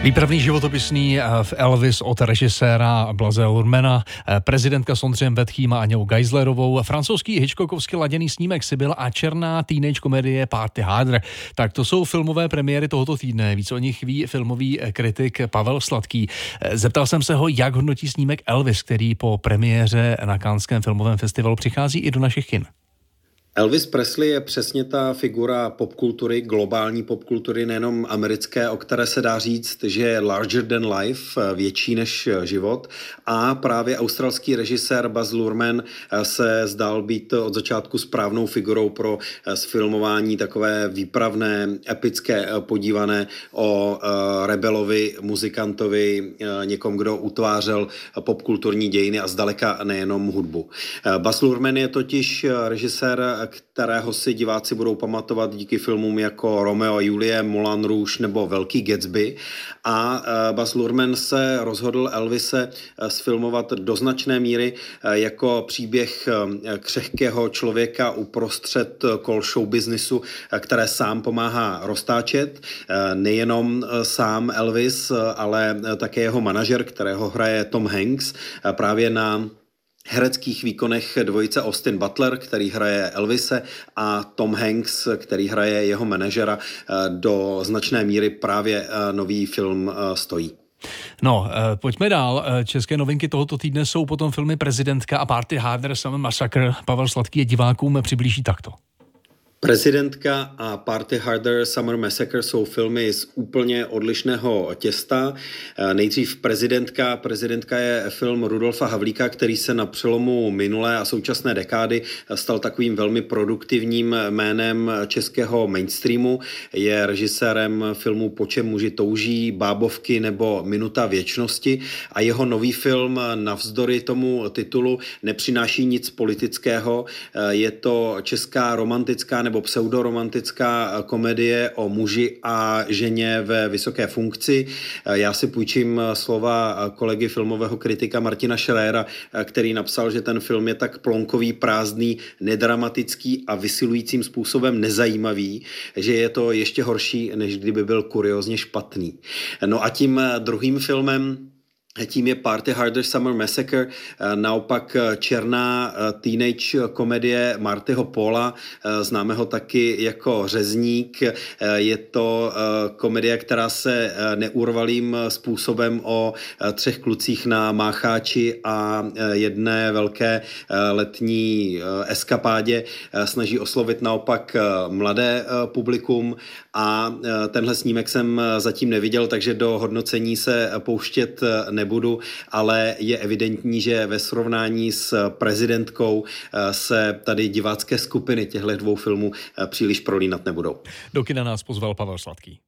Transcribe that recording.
Výpravný životopisný eh, v Elvis od režiséra Blaze Lurmana, eh, prezidentka s Ondřejem Vetchým a Aněou Geislerovou, francouzský Hitchcockovsky laděný snímek Sibyl a černá teenage komedie Party Harder. Tak to jsou filmové premiéry tohoto týdne. Víc o nich ví filmový eh, kritik Pavel Sladký. Zeptal jsem se ho, jak hodnotí snímek Elvis, který po premiéře na Kánském filmovém festivalu přichází i do našich kin. Elvis Presley je přesně ta figura popkultury, globální popkultury, nejenom americké, o které se dá říct, že je larger than life, větší než život. A právě australský režisér Baz Luhrmann se zdál být od začátku správnou figurou pro sfilmování takové výpravné, epické, podívané o eh, rebelovi, muzikantovi, eh, někom, kdo utvářel popkulturní dějiny a zdaleka nejenom hudbu. Eh, Baz Luhrmann je totiž režisér kterého si diváci budou pamatovat díky filmům jako Romeo a Julie, Moulin Rouge nebo Velký Gatsby. A e, Bas Luhrmann se rozhodl Elvise e, sfilmovat do značné míry e, jako příběh křehkého člověka uprostřed kol show businessu, které sám pomáhá roztáčet. Nejenom sám Elvis, ale také jeho manažer, kterého hraje Tom Hanks právě na hereckých výkonech dvojice Austin Butler, který hraje Elvise a Tom Hanks, který hraje jeho manažera, eh, do značné míry právě eh, nový film eh, stojí. No, pojďme dál. České novinky tohoto týdne jsou potom filmy Prezidentka a Party Harder, Sam Massacre. Pavel Sladký je divákům přiblíží takto. Prezidentka a Party Harder Summer Massacre jsou filmy z úplně odlišného těsta. Eh, nejdřív Prezidentka. Prezidentka je film Rudolfa Havlíka, který se na přelomu minulé a současné dekády stal takovým velmi produktivním jménem českého mainstreamu. Je režisérem filmu Po čem muži touží, Bábovky nebo Minuta věčnosti a jeho nový film navzdory tomu titulu nepřináší nic politického. Eh, je to česká romantická nebo pseudoromantická komedie o muži a ženě ve vysoké funkci. Já si půjčím slova kolegy filmového kritika Martina Schreiera, který napsal, že ten film je tak plonkový, prázdný, nedramatický a vysilujícím způsobem nezajímavý, že je to ještě horší, než kdyby byl kuriozně špatný. No a tím druhým filmem tím je Party Harder Summer Massacre, eh, naopak eh, černá eh, teenage komedie Martyho Pola, známého taky jako Řezník. Je to komedie, která se neurvalým způsobem o třech klucích na mácháči a jedné velké letní eskapádě snaží oslovit naopak mladé publikum a tenhle snímek jsem zatím neviděl, takže do hodnocení se pouštět nebudu, ale je evidentní, že ve srovnání s prezidentkou eh, se tady divácké skupiny těchto dvou filmů eh, příliš prolínat nebudou. Do kina nás pozval Pavel Sladký.